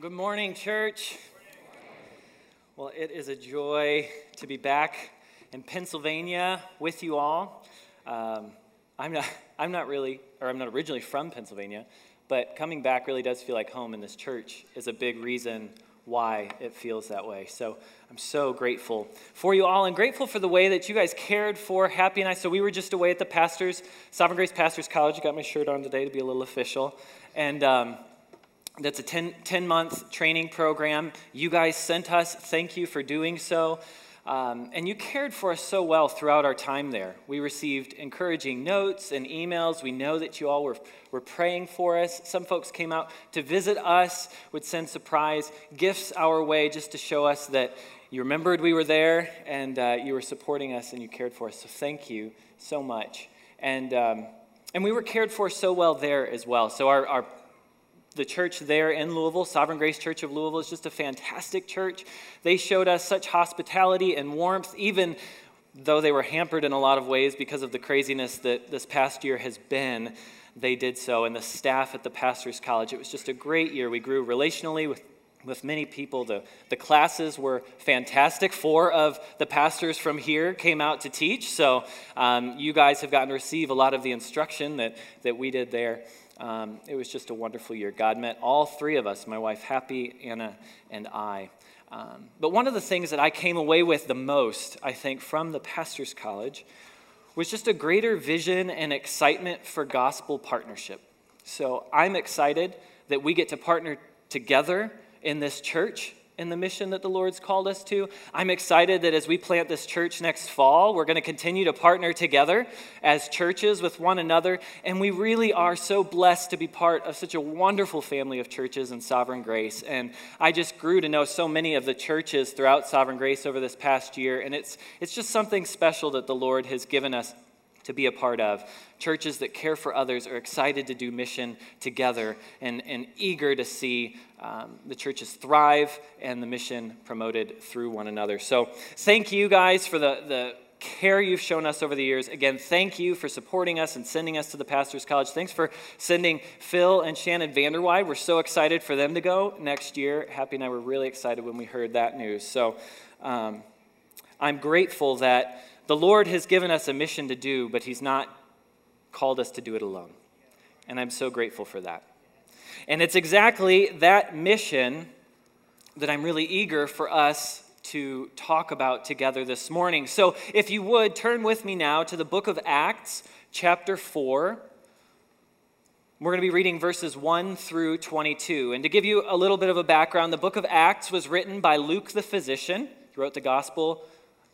Good morning, church. Well, it is a joy to be back in Pennsylvania with you all. Um, I'm, not, I'm not really, or I'm not originally from Pennsylvania, but coming back really does feel like home, and this church is a big reason why it feels that way. So I'm so grateful for you all and grateful for the way that you guys cared for Happy and I. So we were just away at the pastors, Sovereign Grace Pastors College. I got my shirt on today to be a little official. And um, that's a 10, 10 month training program. You guys sent us. Thank you for doing so. Um, and you cared for us so well throughout our time there. We received encouraging notes and emails. We know that you all were, were praying for us. Some folks came out to visit us, would send surprise gifts our way just to show us that you remembered we were there and uh, you were supporting us and you cared for us. So thank you so much. And, um, and we were cared for so well there as well. So our, our the church there in Louisville, Sovereign Grace Church of Louisville, is just a fantastic church. They showed us such hospitality and warmth, even though they were hampered in a lot of ways because of the craziness that this past year has been. They did so, and the staff at the Pastor's College. It was just a great year. We grew relationally with with many people. The, the classes were fantastic. Four of the pastors from here came out to teach. So um, you guys have gotten to receive a lot of the instruction that, that we did there. Um, it was just a wonderful year. God met all three of us my wife, Happy, Anna, and I. Um, but one of the things that I came away with the most, I think, from the Pastor's College was just a greater vision and excitement for gospel partnership. So I'm excited that we get to partner together in this church in the mission that the Lord's called us to. I'm excited that as we plant this church next fall, we're going to continue to partner together as churches with one another. And we really are so blessed to be part of such a wonderful family of churches in Sovereign Grace. And I just grew to know so many of the churches throughout Sovereign Grace over this past year. And it's, it's just something special that the Lord has given us to be a part of. Churches that care for others are excited to do mission together and, and eager to see um, the churches thrive and the mission promoted through one another. So, thank you guys for the, the care you've shown us over the years. Again, thank you for supporting us and sending us to the Pastor's College. Thanks for sending Phil and Shannon Vanderwide. We're so excited for them to go next year. Happy and I were really excited when we heard that news. So, um, I'm grateful that the Lord has given us a mission to do, but He's not called us to do it alone. And I'm so grateful for that. And it's exactly that mission that I'm really eager for us to talk about together this morning. So, if you would, turn with me now to the book of Acts, chapter 4. We're going to be reading verses 1 through 22. And to give you a little bit of a background, the book of Acts was written by Luke the physician. He wrote the gospel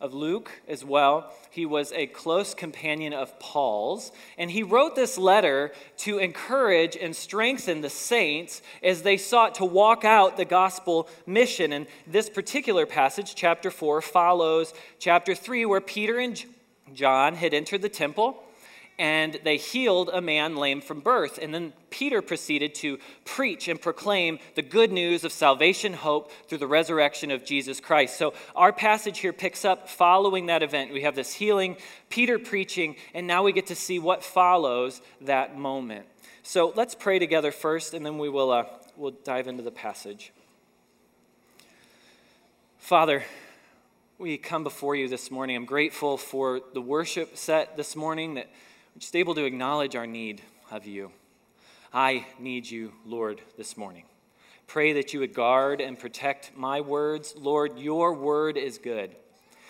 of Luke as well. He was a close companion of Paul's, and he wrote this letter to encourage and strengthen the saints as they sought to walk out the gospel mission. And this particular passage, chapter 4, follows chapter 3, where Peter and John had entered the temple and they healed a man lame from birth. And then Peter proceeded to preach and proclaim the good news of salvation hope through the resurrection of Jesus Christ. So our passage here picks up following that event. We have this healing, Peter preaching, and now we get to see what follows that moment. So let's pray together first, and then we will uh, we'll dive into the passage. Father, we come before you this morning. I'm grateful for the worship set this morning that just able to acknowledge our need of you. I need you, Lord, this morning. Pray that you would guard and protect my words. Lord, your word is good.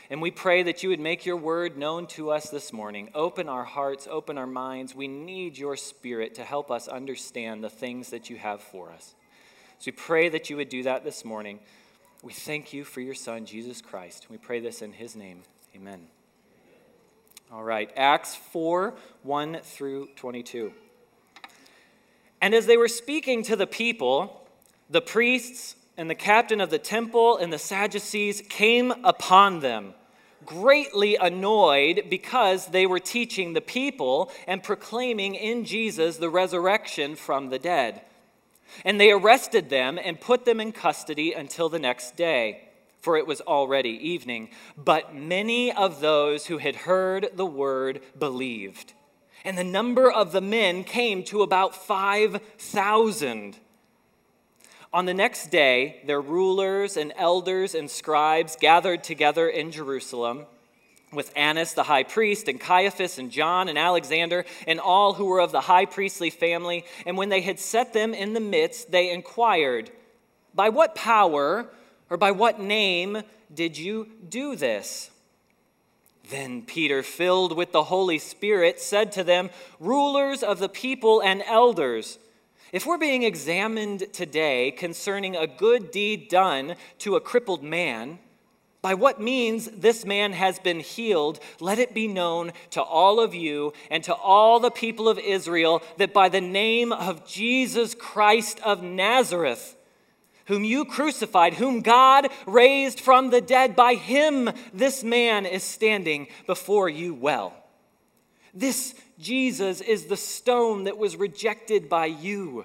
And we pray that you would make your word known to us this morning. Open our hearts, open our minds. We need your spirit to help us understand the things that you have for us. So we pray that you would do that this morning. We thank you for your son, Jesus Christ. We pray this in his name. Amen. All right, Acts 4 1 through 22. And as they were speaking to the people, the priests and the captain of the temple and the Sadducees came upon them, greatly annoyed because they were teaching the people and proclaiming in Jesus the resurrection from the dead. And they arrested them and put them in custody until the next day for it was already evening. But many of those who had heard the word believed. And the number of the men came to about 5,000. On the next day, their rulers and elders and scribes gathered together in Jerusalem with Annas the high priest, and Caiaphas, and John, and Alexander, and all who were of the high priestly family. And when they had set them in the midst, they inquired, By what power or by what name did you do this? Then Peter, filled with the Holy Spirit, said to them, Rulers of the people and elders, if we're being examined today concerning a good deed done to a crippled man, by what means this man has been healed, let it be known to all of you and to all the people of Israel that by the name of Jesus Christ of Nazareth, whom you crucified, whom God raised from the dead, by him this man is standing before you well. This Jesus is the stone that was rejected by you,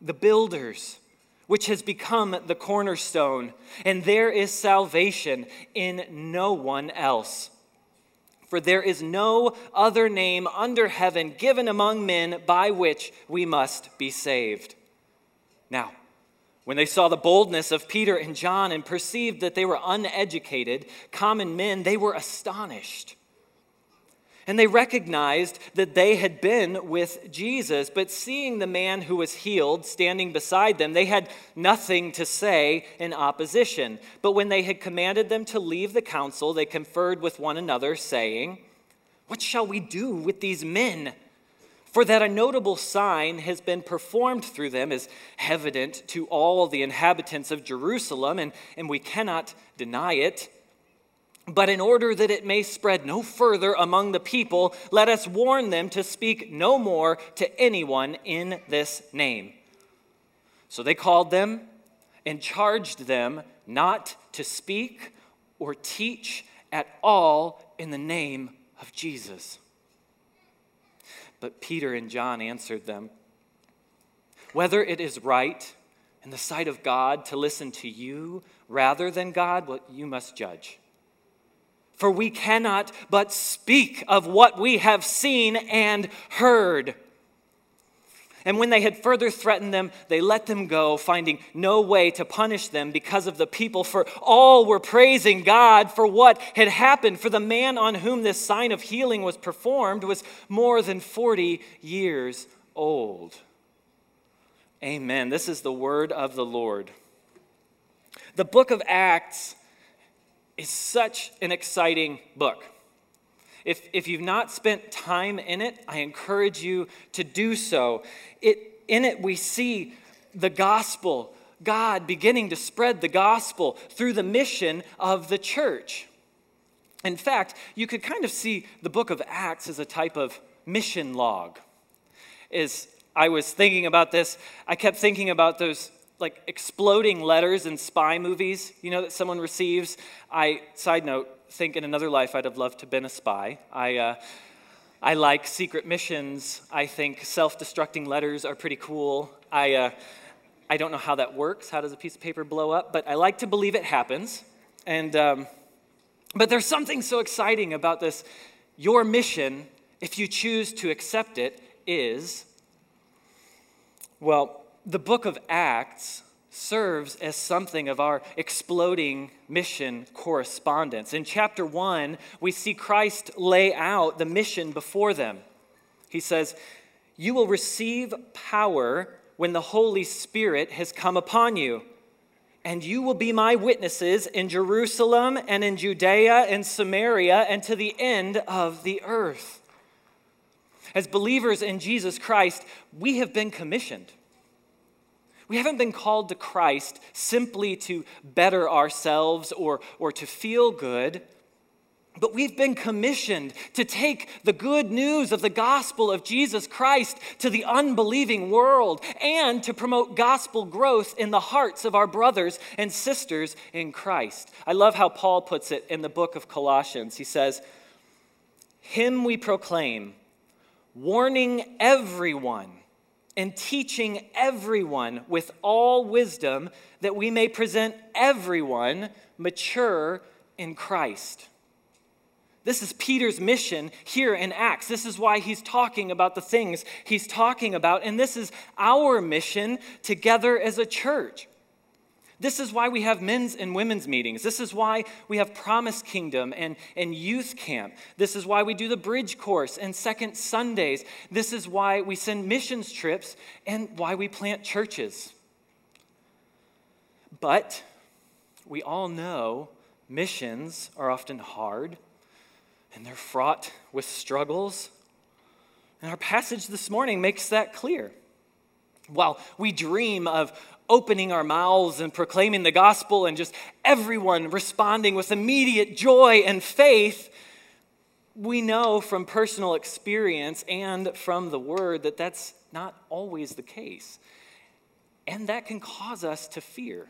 the builders which has become the cornerstone, and there is salvation in no one else. For there is no other name under heaven given among men by which we must be saved. Now, when they saw the boldness of Peter and John and perceived that they were uneducated, common men, they were astonished. And they recognized that they had been with Jesus, but seeing the man who was healed standing beside them, they had nothing to say in opposition. But when they had commanded them to leave the council, they conferred with one another, saying, What shall we do with these men? For that a notable sign has been performed through them is evident to all the inhabitants of Jerusalem, and, and we cannot deny it. But in order that it may spread no further among the people, let us warn them to speak no more to anyone in this name. So they called them and charged them not to speak or teach at all in the name of Jesus. But Peter and John answered them Whether it is right in the sight of God to listen to you rather than God, well, you must judge. For we cannot but speak of what we have seen and heard. And when they had further threatened them, they let them go, finding no way to punish them because of the people, for all were praising God for what had happened. For the man on whom this sign of healing was performed was more than 40 years old. Amen. This is the word of the Lord. The book of Acts is such an exciting book. If, if you've not spent time in it, I encourage you to do so. It, in it, we see the gospel, God beginning to spread the gospel through the mission of the church. In fact, you could kind of see the book of Acts as a type of mission log. As I was thinking about this, I kept thinking about those like exploding letters in spy movies, you know, that someone receives. I, side note, think in another life I'd have loved to have been a spy. I, uh, I like secret missions. I think self destructing letters are pretty cool. I, uh, I don't know how that works. How does a piece of paper blow up? But I like to believe it happens. And, um, but there's something so exciting about this. Your mission, if you choose to accept it, is well, the book of Acts serves as something of our exploding mission correspondence. In chapter 1, we see Christ lay out the mission before them. He says, You will receive power when the Holy Spirit has come upon you. And you will be my witnesses in Jerusalem and in Judea and Samaria and to the end of the earth. As believers in Jesus Christ, we have been commissioned. We haven't been called to Christ simply to better ourselves or, or to feel good, but we've been commissioned to take the good news of the gospel of Jesus Christ to the unbelieving world and to promote gospel growth in the hearts of our brothers and sisters in Christ. I love how Paul puts it in the book of Colossians. He says, Him we proclaim, warning everyone and teaching everyone with all wisdom that we may present everyone mature in Christ. This is Peter's mission here in Acts. This is why he's talking about the things he's talking about. And this is our mission together as a church. This is why we have men's and women's meetings. This is why we have Promise Kingdom and, and youth camp. This is why we do the bridge course and second Sundays. This is why we send missions trips and why we plant churches. But we all know missions are often hard and they're fraught with struggles. And our passage this morning makes that clear. While we dream of opening our mouths and proclaiming the gospel and just everyone responding with immediate joy and faith, we know from personal experience and from the word that that's not always the case. And that can cause us to fear.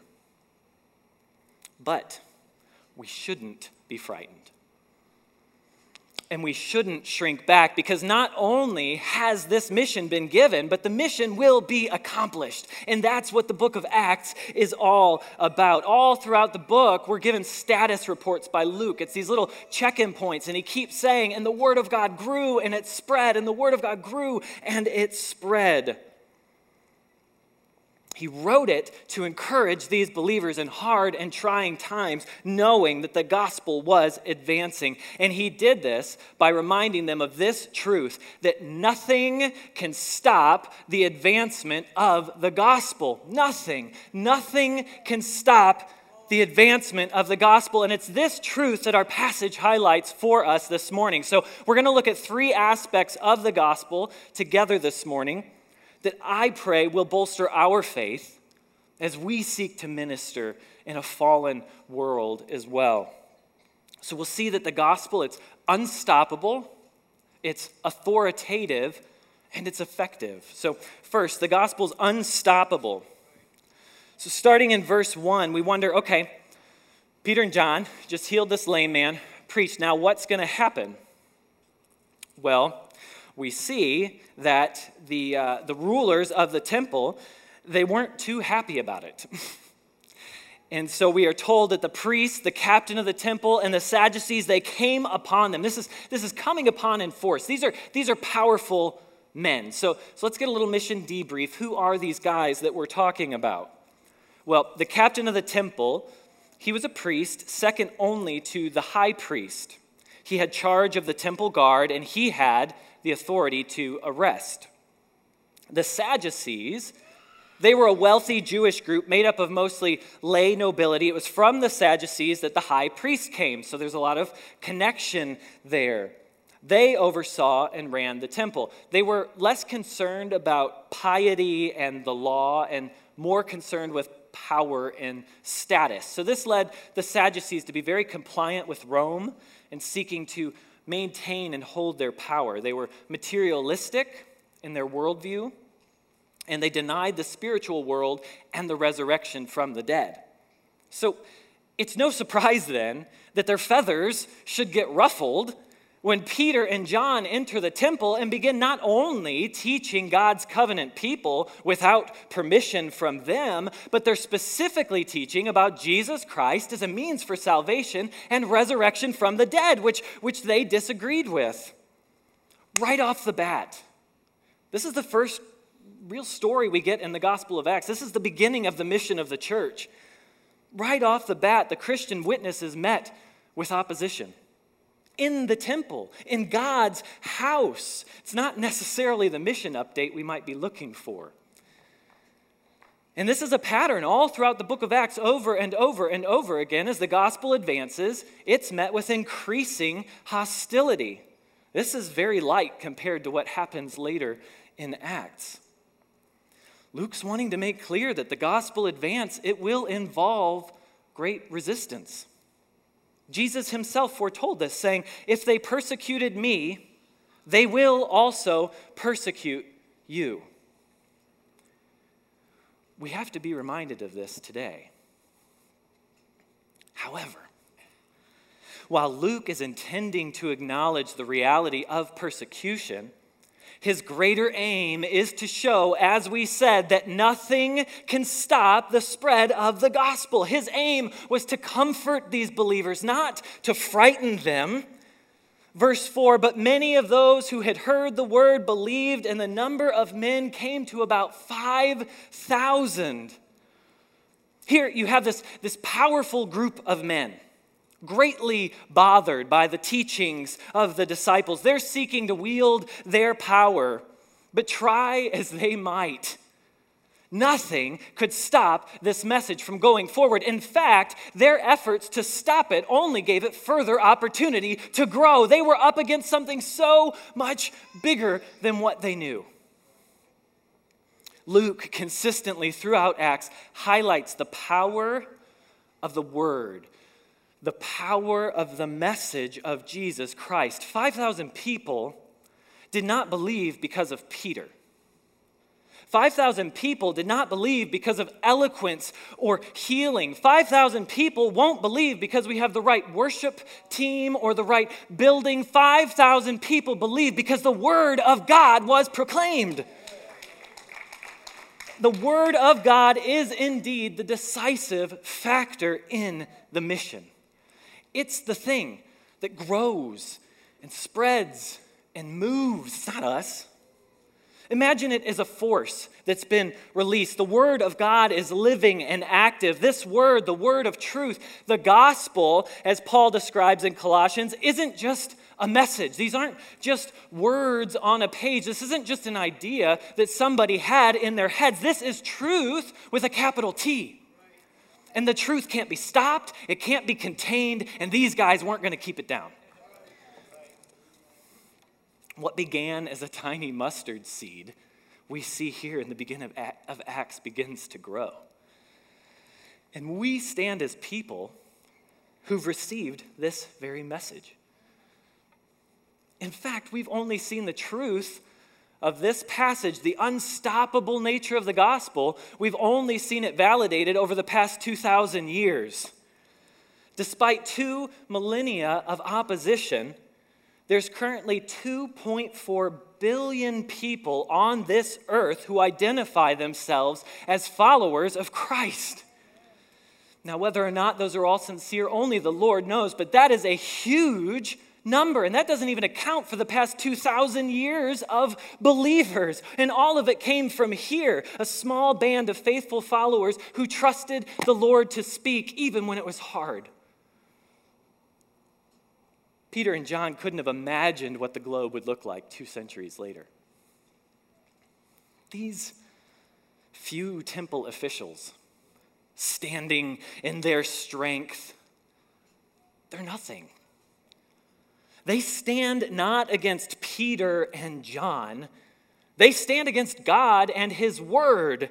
But we shouldn't be frightened and we shouldn't shrink back because not only has this mission been given, but the mission will be accomplished. And that's what the book of Acts is all about. All throughout the book, we're given status reports by Luke. It's these little check in points, and he keeps saying, And the word of God grew and it spread, and the word of God grew and it spread. He wrote it to encourage these believers in hard and trying times, knowing that the gospel was advancing. And he did this by reminding them of this truth that nothing can stop the advancement of the gospel. Nothing. Nothing can stop the advancement of the gospel. And it's this truth that our passage highlights for us this morning. So we're going to look at three aspects of the gospel together this morning that I pray will bolster our faith as we seek to minister in a fallen world as well. So we'll see that the gospel it's unstoppable, it's authoritative, and it's effective. So first, the gospel's unstoppable. So starting in verse 1, we wonder, okay, Peter and John just healed this lame man, preached. Now what's going to happen? Well, we see that the, uh, the rulers of the temple, they weren't too happy about it. and so we are told that the priests, the captain of the temple, and the Sadducees, they came upon them. This is, this is coming upon in force. These are, these are powerful men. So, so let's get a little mission debrief. Who are these guys that we're talking about? Well, the captain of the temple, he was a priest, second only to the high priest. He had charge of the temple guard, and he had the authority to arrest. The Sadducees, they were a wealthy Jewish group made up of mostly lay nobility. It was from the Sadducees that the high priest came, so there's a lot of connection there. They oversaw and ran the temple. They were less concerned about piety and the law and more concerned with power and status. So this led the Sadducees to be very compliant with Rome and seeking to maintain and hold their power. They were materialistic in their worldview, and they denied the spiritual world and the resurrection from the dead. So it's no surprise then that their feathers should get ruffled when Peter and John enter the temple and begin not only teaching God's covenant people without permission from them, but they're specifically teaching about Jesus Christ as a means for salvation and resurrection from the dead, which, which they disagreed with. Right off the bat, this is the first real story we get in the Gospel of Acts. This is the beginning of the mission of the church. Right off the bat, the Christian witness is met with opposition in the temple, in God's house. It's not necessarily the mission update we might be looking for. And this is a pattern all throughout the book of Acts, over and over and over again. As the gospel advances, it's met with increasing hostility. This is very light compared to what happens later in Acts. Luke's wanting to make clear that the gospel advance, it will involve great resistance. Jesus himself foretold this, saying, If they persecuted me, they will also persecute you. We have to be reminded of this today. However, while Luke is intending to acknowledge the reality of persecution, his greater aim is to show, as we said, that nothing can stop the spread of the gospel. His aim was to comfort these believers, not to frighten them, Verse 4 But many of those who had heard the word believed, and the number of men came to about 5,000. Here you have this, this powerful group of men, greatly bothered by the teachings of the disciples. They're seeking to wield their power, but try as they might. Nothing could stop this message from going forward. In fact, their efforts to stop it only gave it further opportunity to grow. They were up against something so much bigger than what they knew. Luke consistently throughout Acts highlights the power of the word, the power of the message of Jesus Christ. 5,000 people did not believe because of Peter. 5,000 people did not believe because of eloquence or healing. 5,000 people won't believe because we have the right worship team or the right building. 5,000 people believe because the Word of God was proclaimed. The Word of God is indeed the decisive factor in the mission. It's the thing that grows and spreads and moves. It's not us. Imagine it as a force that's been released. The Word of God is living and active. This Word, the Word of truth, the gospel, as Paul describes in Colossians, isn't just a message. These aren't just words on a page. This isn't just an idea that somebody had in their heads. This is truth with a capital T. And the truth can't be stopped, it can't be contained, and these guys weren't going to keep it down. What began as a tiny mustard seed, we see here in the beginning of Acts begins to grow. And we stand as people who've received this very message. In fact, we've only seen the truth of this passage, the unstoppable nature of the gospel, we've only seen it validated over the past 2,000 years. Despite two millennia of opposition, there's currently 2.4 billion people on this earth who identify themselves as followers of Christ. Now, whether or not those are all sincere, only the Lord knows, but that is a huge number. And that doesn't even account for the past 2,000 years of believers. And all of it came from here a small band of faithful followers who trusted the Lord to speak even when it was hard. Peter and John couldn't have imagined what the globe would look like two centuries later. These few temple officials, standing in their strength, they're nothing. They stand not against Peter and John, they stand against God and His Word.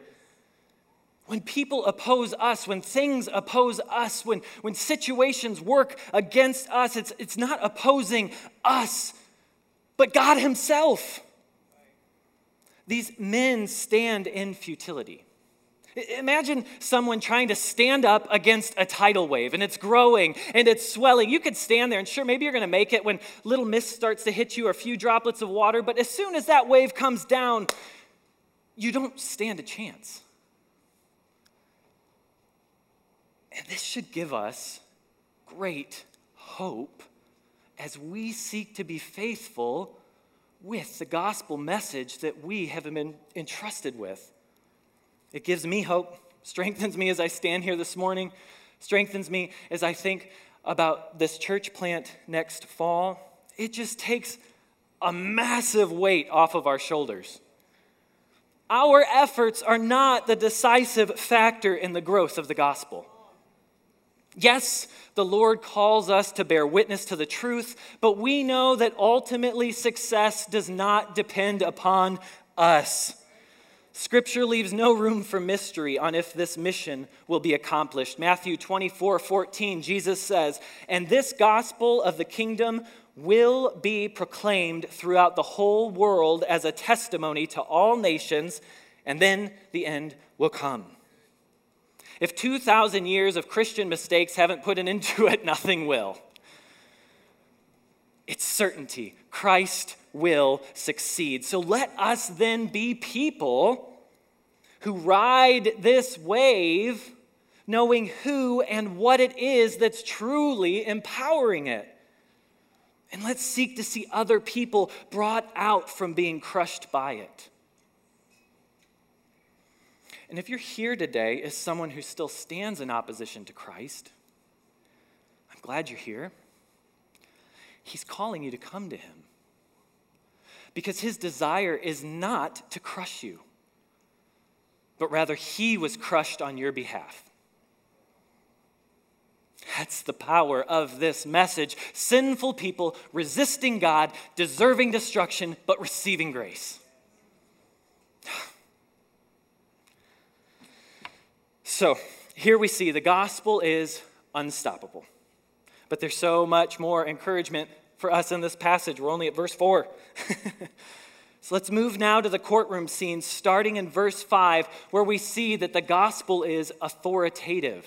When people oppose us, when things oppose us, when, when situations work against us, it's, it's not opposing us, but God Himself. These men stand in futility. Imagine someone trying to stand up against a tidal wave and it's growing and it's swelling. You could stand there and sure, maybe you're going to make it when little mist starts to hit you or a few droplets of water, but as soon as that wave comes down, you don't stand a chance. And this should give us great hope as we seek to be faithful with the gospel message that we have been entrusted with. It gives me hope, strengthens me as I stand here this morning, strengthens me as I think about this church plant next fall. It just takes a massive weight off of our shoulders. Our efforts are not the decisive factor in the growth of the gospel. Yes, the Lord calls us to bear witness to the truth, but we know that ultimately success does not depend upon us. Scripture leaves no room for mystery on if this mission will be accomplished. Matthew 24 14, Jesus says, And this gospel of the kingdom will be proclaimed throughout the whole world as a testimony to all nations, and then the end will come. If 2,000 years of Christian mistakes haven't put an end to it, nothing will. It's certainty. Christ will succeed. So let us then be people who ride this wave knowing who and what it is that's truly empowering it. And let's seek to see other people brought out from being crushed by it. And if you're here today as someone who still stands in opposition to Christ, I'm glad you're here. He's calling you to come to Him because His desire is not to crush you, but rather He was crushed on your behalf. That's the power of this message. Sinful people resisting God, deserving destruction, but receiving grace. So here we see the gospel is unstoppable. But there's so much more encouragement for us in this passage. We're only at verse 4. so let's move now to the courtroom scene, starting in verse 5, where we see that the gospel is authoritative.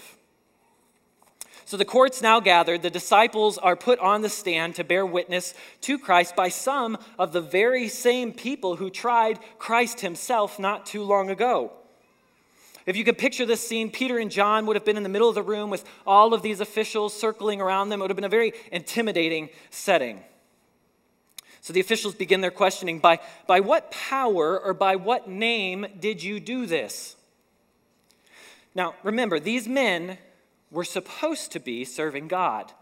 So the court's now gathered. The disciples are put on the stand to bear witness to Christ by some of the very same people who tried Christ himself not too long ago. If you could picture this scene, Peter and John would have been in the middle of the room with all of these officials circling around them. It would have been a very intimidating setting. So the officials begin their questioning by, by what power or by what name did you do this? Now, remember, these men were supposed to be serving God,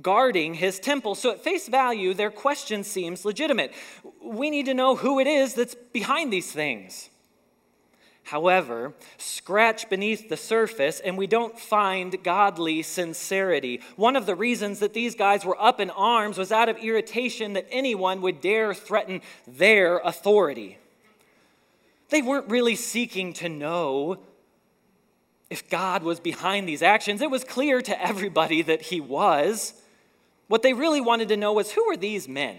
guarding his temple. So, at face value, their question seems legitimate. We need to know who it is that's behind these things. However, scratch beneath the surface and we don't find godly sincerity. One of the reasons that these guys were up in arms was out of irritation that anyone would dare threaten their authority. They weren't really seeking to know if God was behind these actions. It was clear to everybody that He was. What they really wanted to know was who are these men?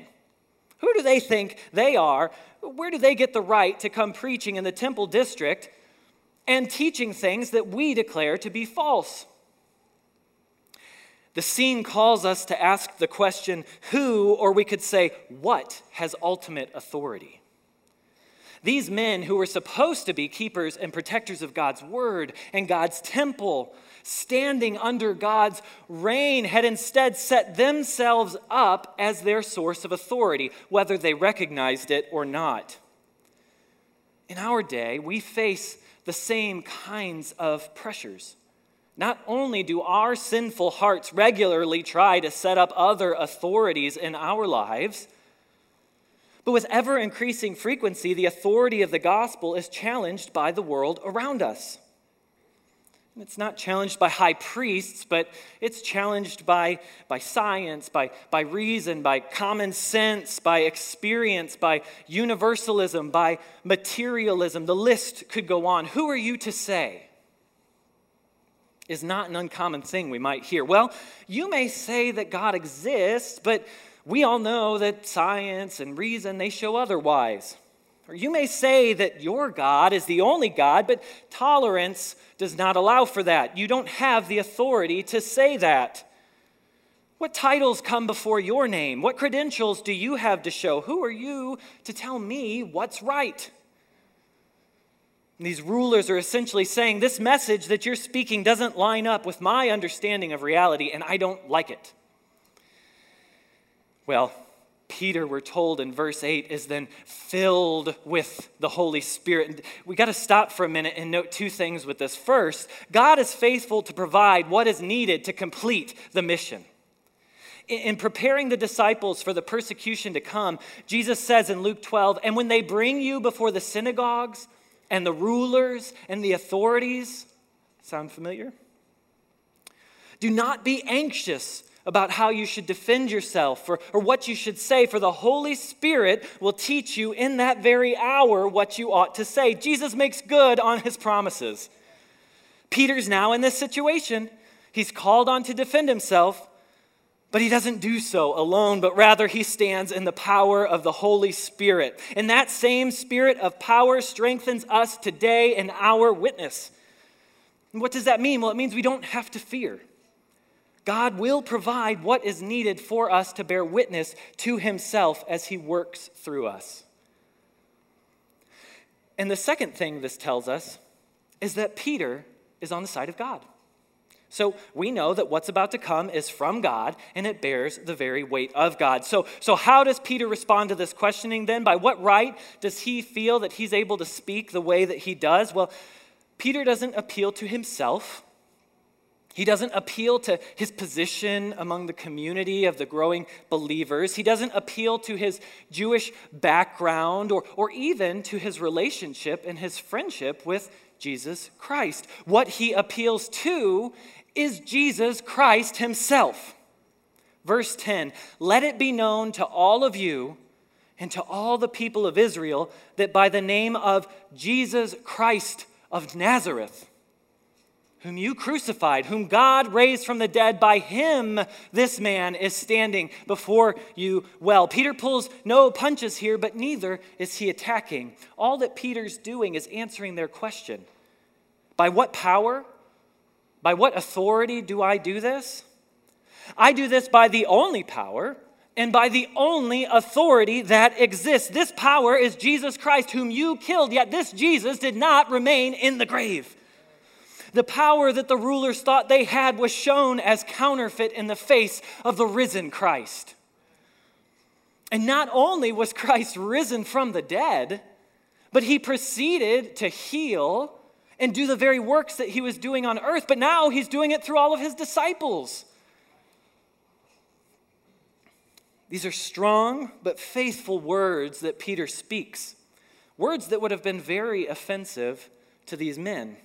Who do they think they are where do they get the right to come preaching in the temple district and teaching things that we declare to be false? The scene calls us to ask the question who, or we could say, what, has ultimate authority? These men who were supposed to be keepers and protectors of God's word and God's temple standing under God's reign, had instead set themselves up as their source of authority, whether they recognized it or not. In our day, we face the same kinds of pressures. Not only do our sinful hearts regularly try to set up other authorities in our lives, but with ever increasing frequency, the authority of the gospel is challenged by the world around us. It's not challenged by high priests, but it's challenged by, by science, by, by reason, by common sense, by experience, by universalism, by materialism. The list could go on. Who are you to say? Is not an uncommon thing we might hear. Well, you may say that God exists, but we all know that science and reason they show otherwise. Or you may say that your God is the only God, but tolerance does not allow for that. You don't have the authority to say that. What titles come before your name? What credentials do you have to show? Who are you to tell me what's right? these rulers are essentially saying this message that you're speaking doesn't line up with my understanding of reality, and I don't like it. Well, Peter, we're told in verse 8, is then filled with the Holy Spirit. We got to stop for a minute and note two things with this. First, God is faithful to provide what is needed to complete the mission. In preparing the disciples for the persecution to come, Jesus says in Luke 12, and when they bring you before the synagogues and the rulers and the authorities, sound familiar? Do not be anxious about how you should defend yourself or, or what you should say, for the Holy Spirit will teach you in that very hour what you ought to say. Jesus makes good on his promises. Peter's now in this situation. He's called on to defend himself, but he doesn't do so alone, but rather he stands in the power of the Holy Spirit. And that same spirit of power strengthens us today in our witness. What does that mean? Well, it means we don't have to fear. God will provide what is needed for us to bear witness to Himself as He works through us. And the second thing this tells us is that Peter is on the side of God. So we know that what's about to come is from God and it bears the very weight of God. So, so how does Peter respond to this questioning then? By what right does he feel that he's able to speak the way that he does? Well, Peter doesn't appeal to himself. He doesn't appeal to his position among the community of the growing believers. He doesn't appeal to his Jewish background or, or even to his relationship and his friendship with Jesus Christ. What he appeals to is Jesus Christ himself. Verse 10 Let it be known to all of you and to all the people of Israel that by the name of Jesus Christ of Nazareth, whom you crucified, whom God raised from the dead, by him this man is standing before you well. Peter pulls no punches here, but neither is he attacking. All that Peter's doing is answering their question By what power by what authority do I do this? I do this by the only power and by the only authority that exists. This power is Jesus Christ, whom you killed, yet this Jesus did not remain in the grave. The power that the rulers thought they had was shown as counterfeit in the face of the risen Christ. And not only was Christ risen from the dead, but he proceeded to heal and do the very works that he was doing on earth, but now he's doing it through all of his disciples. These are strong but faithful words that Peter speaks, words that would have been very offensive to these men,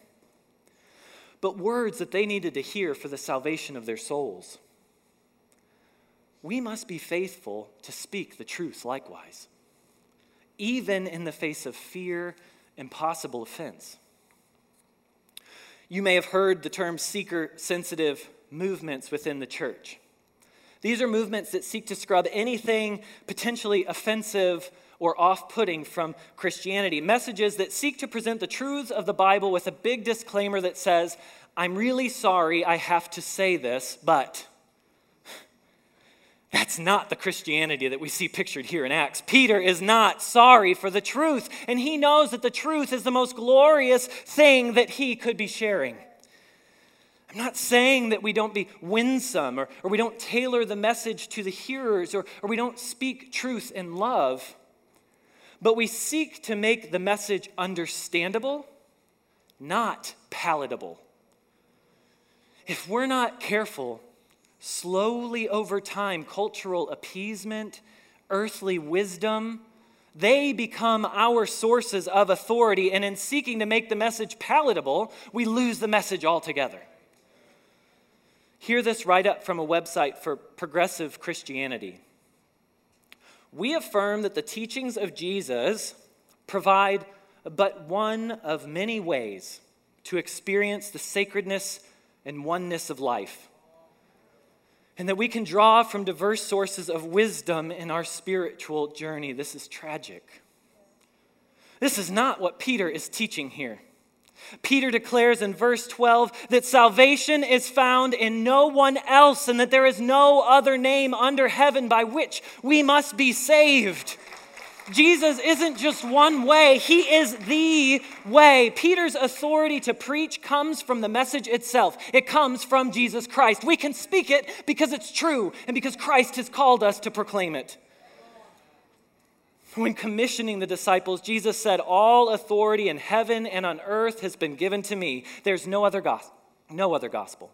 but words that they needed to hear for the salvation of their souls. We must be faithful to speak the truth likewise, even in the face of fear and possible offense. You may have heard the term seeker sensitive movements within the church. These are movements that seek to scrub anything potentially offensive or off putting from Christianity. Messages that seek to present the truths of the Bible with a big disclaimer that says, I'm really sorry I have to say this, but. That's not the Christianity that we see pictured here in Acts. Peter is not sorry for the truth, and he knows that the truth is the most glorious thing that he could be sharing. I'm not saying that we don't be winsome or, or we don't tailor the message to the hearers or, or we don't speak truth in love, but we seek to make the message understandable, not palatable. If we're not careful, slowly over time, cultural appeasement, earthly wisdom, they become our sources of authority. And in seeking to make the message palatable, we lose the message altogether. Hear this right up from a website for progressive Christianity. We affirm that the teachings of Jesus provide but one of many ways to experience the sacredness and oneness of life and that we can draw from diverse sources of wisdom in our spiritual journey. This is tragic. This is not what Peter is teaching here. Peter declares in verse 12 that salvation is found in no one else and that there is no other name under heaven by which we must be saved. Jesus isn't just one way, He is the way. Peter's authority to preach comes from the message itself, it comes from Jesus Christ. We can speak it because it's true and because Christ has called us to proclaim it. When commissioning the disciples, Jesus said, All authority in heaven and on earth has been given to me. There's no other gospel. No other gospel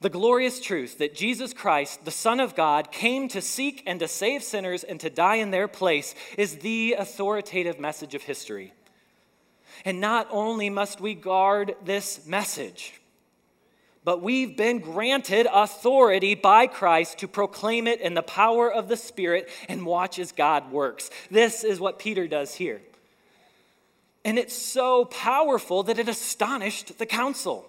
the glorious truth that Jesus Christ, the Son of God, came to seek and to save sinners and to die in their place is the authoritative message of history. And not only must we guard this message, but we've been granted authority by Christ to proclaim it in the power of the Spirit and watch as God works. This is what Peter does here. And it's so powerful that it astonished the council.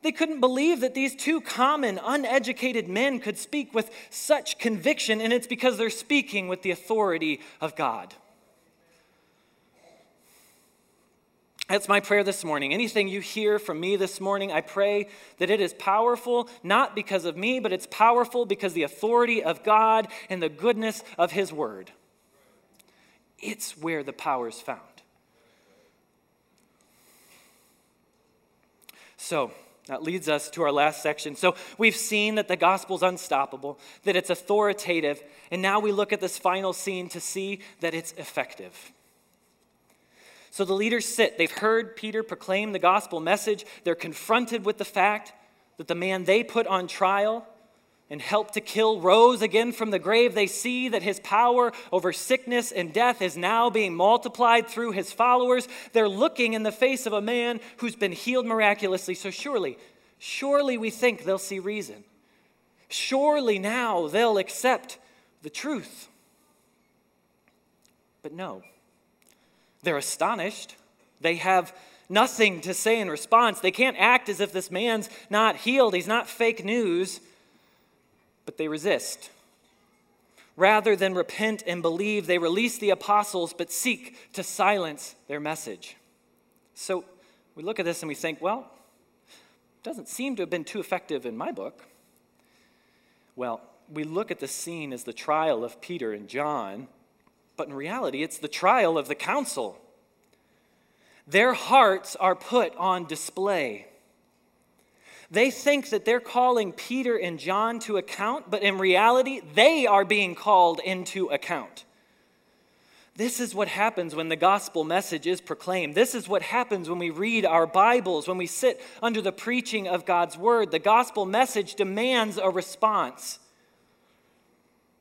They couldn't believe that these two common, uneducated men could speak with such conviction, and it's because they're speaking with the authority of God. That's my prayer this morning. Anything you hear from me this morning, I pray that it is powerful, not because of me, but it's powerful because the authority of God and the goodness of His Word. It's where the power is found. So, That leads us to our last section. So we've seen that the gospel's unstoppable, that it's authoritative, and now we look at this final scene to see that it's effective. So the leaders sit. They've heard Peter proclaim the gospel message. They're confronted with the fact that the man they put on trial and helped to kill rose again from the grave. They see that his power over sickness and death is now being multiplied through his followers. They're looking in the face of a man who's been healed miraculously. So, surely, surely we think they'll see reason. Surely now they'll accept the truth. But no, they're astonished. They have nothing to say in response. They can't act as if this man's not healed, he's not fake news but they resist. Rather than repent and believe, they release the apostles but seek to silence their message. So we look at this and we think, well, it doesn't seem to have been too effective in my book. Well, we look at the scene as the trial of Peter and John, but in reality, it's the trial of the council. Their hearts are put on display. They think that they're calling Peter and John to account, but in reality, they are being called into account. This is what happens when the gospel message is proclaimed. This is what happens when we read our Bibles, when we sit under the preaching of God's word. The gospel message demands a response.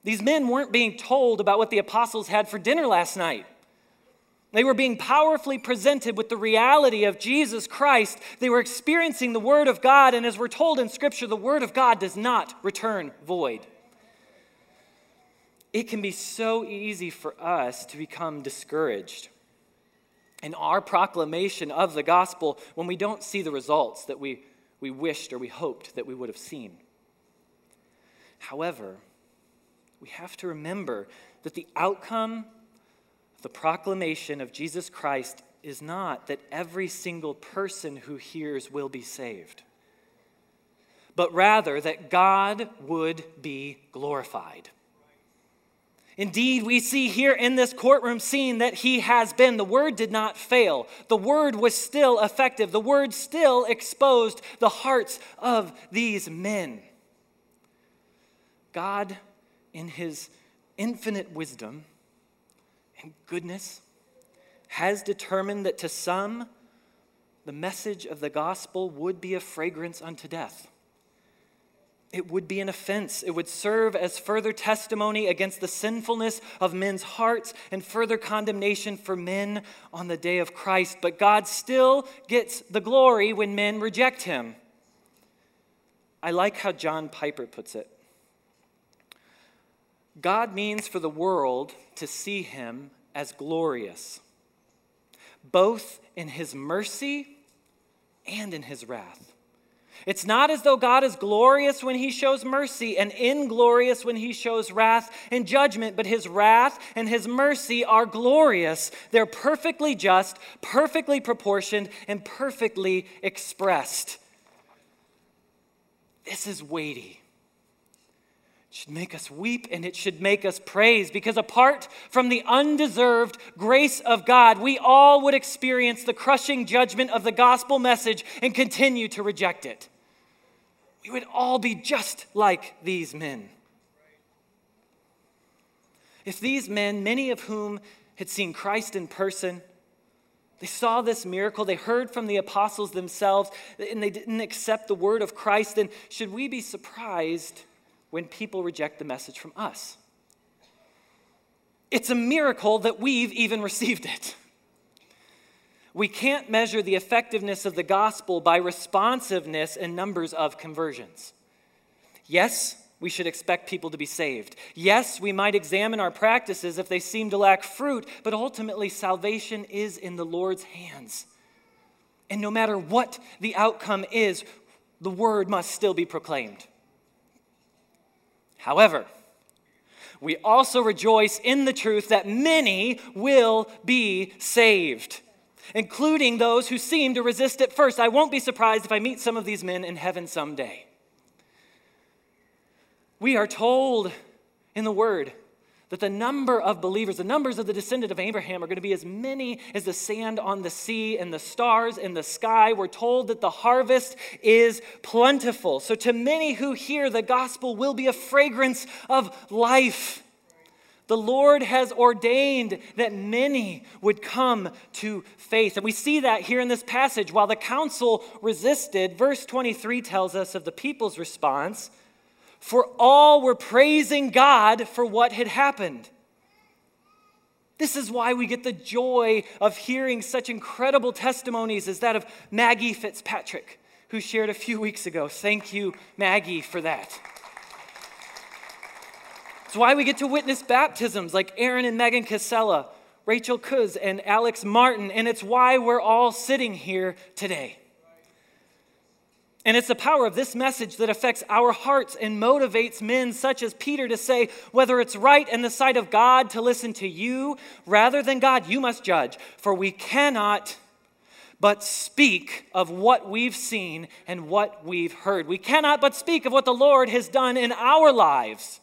These men weren't being told about what the apostles had for dinner last night. They were being powerfully presented with the reality of Jesus Christ. They were experiencing the Word of God, and as we're told in Scripture, the Word of God does not return void. It can be so easy for us to become discouraged in our proclamation of the gospel when we don't see the results that we, we wished or we hoped that we would have seen. However, we have to remember that the outcome of the proclamation of Jesus Christ is not that every single person who hears will be saved, but rather that God would be glorified. Indeed, we see here in this courtroom scene that he has been. The word did not fail. The word was still effective. The word still exposed the hearts of these men. God, in his infinite wisdom, and goodness has determined that to some, the message of the gospel would be a fragrance unto death. It would be an offense. It would serve as further testimony against the sinfulness of men's hearts and further condemnation for men on the day of Christ. But God still gets the glory when men reject him. I like how John Piper puts it. God means for the world to see him as glorious, both in his mercy and in his wrath. It's not as though God is glorious when he shows mercy and inglorious when he shows wrath and judgment, but his wrath and his mercy are glorious. They're perfectly just, perfectly proportioned, and perfectly expressed. This is weighty should make us weep and it should make us praise because apart from the undeserved grace of God, we all would experience the crushing judgment of the gospel message and continue to reject it. We would all be just like these men. If these men, many of whom had seen Christ in person, they saw this miracle, they heard from the apostles themselves, and they didn't accept the word of Christ, then should we be surprised when people reject the message from us. It's a miracle that we've even received it. We can't measure the effectiveness of the gospel by responsiveness and numbers of conversions. Yes, we should expect people to be saved. Yes, we might examine our practices if they seem to lack fruit, but ultimately, salvation is in the Lord's hands. And no matter what the outcome is, the word must still be proclaimed. However, we also rejoice in the truth that many will be saved, including those who seem to resist at first. I won't be surprised if I meet some of these men in heaven someday. We are told in the Word that the number of believers, the numbers of the descendant of Abraham, are going to be as many as the sand on the sea and the stars in the sky. We're told that the harvest is plentiful. So, to many who hear, the gospel will be a fragrance of life. The Lord has ordained that many would come to faith. And we see that here in this passage. While the council resisted, verse 23 tells us of the people's response for all were praising God for what had happened. This is why we get the joy of hearing such incredible testimonies as that of Maggie Fitzpatrick, who shared a few weeks ago. Thank you, Maggie, for that. It's why we get to witness baptisms like Aaron and Megan Casella, Rachel Kuz, and Alex Martin, and it's why we're all sitting here today. And it's the power of this message that affects our hearts and motivates men such as Peter to say, whether it's right in the sight of God to listen to you rather than God, you must judge. For we cannot but speak of what we've seen and what we've heard. We cannot but speak of what the Lord has done in our lives.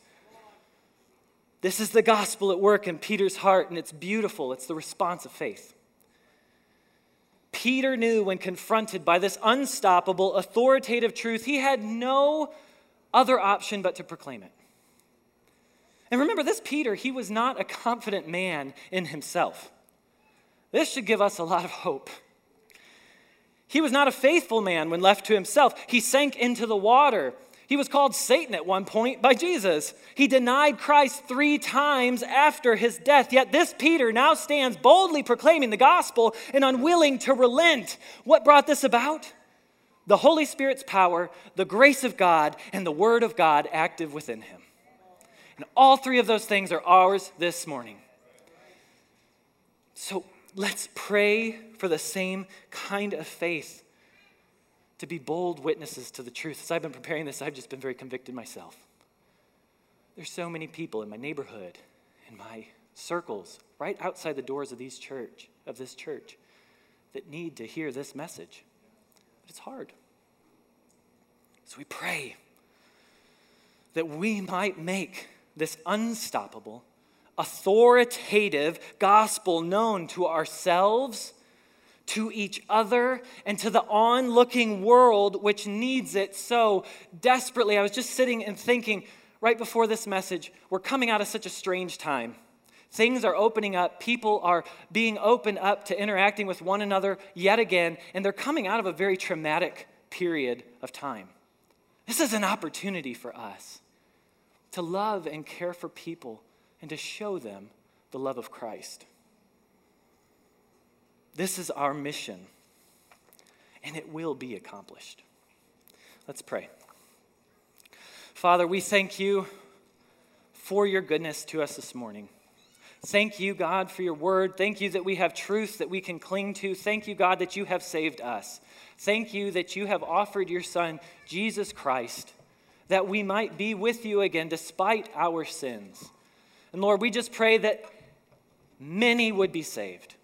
This is the gospel at work in Peter's heart, and it's beautiful. It's the response of faith. Peter knew when confronted by this unstoppable, authoritative truth, he had no other option but to proclaim it. And remember, this Peter, he was not a confident man in himself. This should give us a lot of hope. He was not a faithful man when left to himself. He sank into the water he was called Satan at one point by Jesus. He denied Christ three times after his death. Yet this Peter now stands boldly proclaiming the gospel and unwilling to relent. What brought this about? The Holy Spirit's power, the grace of God, and the Word of God active within him. And all three of those things are ours this morning. So let's pray for the same kind of faith to be bold witnesses to the truth. As I've been preparing this, I've just been very convicted myself. There's so many people in my neighborhood, in my circles, right outside the doors of these church, of this church, that need to hear this message. But it's hard. So we pray that we might make this unstoppable, authoritative gospel known to ourselves to each other and to the onlooking world which needs it so desperately. I was just sitting and thinking right before this message, we're coming out of such a strange time. Things are opening up. People are being opened up to interacting with one another yet again, and they're coming out of a very traumatic period of time. This is an opportunity for us to love and care for people and to show them the love of Christ. This is our mission, and it will be accomplished. Let's pray. Father, we thank you for your goodness to us this morning. Thank you, God, for your word. Thank you that we have truth that we can cling to. Thank you, God, that you have saved us. Thank you that you have offered your Son, Jesus Christ, that we might be with you again despite our sins. And Lord, we just pray that many would be saved.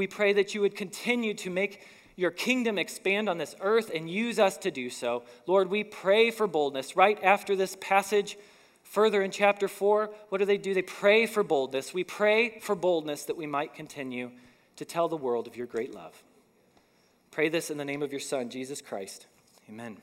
We pray that you would continue to make your kingdom expand on this earth and use us to do so. Lord, we pray for boldness. Right after this passage, further in chapter 4, what do they do? They pray for boldness. We pray for boldness that we might continue to tell the world of your great love. Pray this in the name of your Son, Jesus Christ. Amen.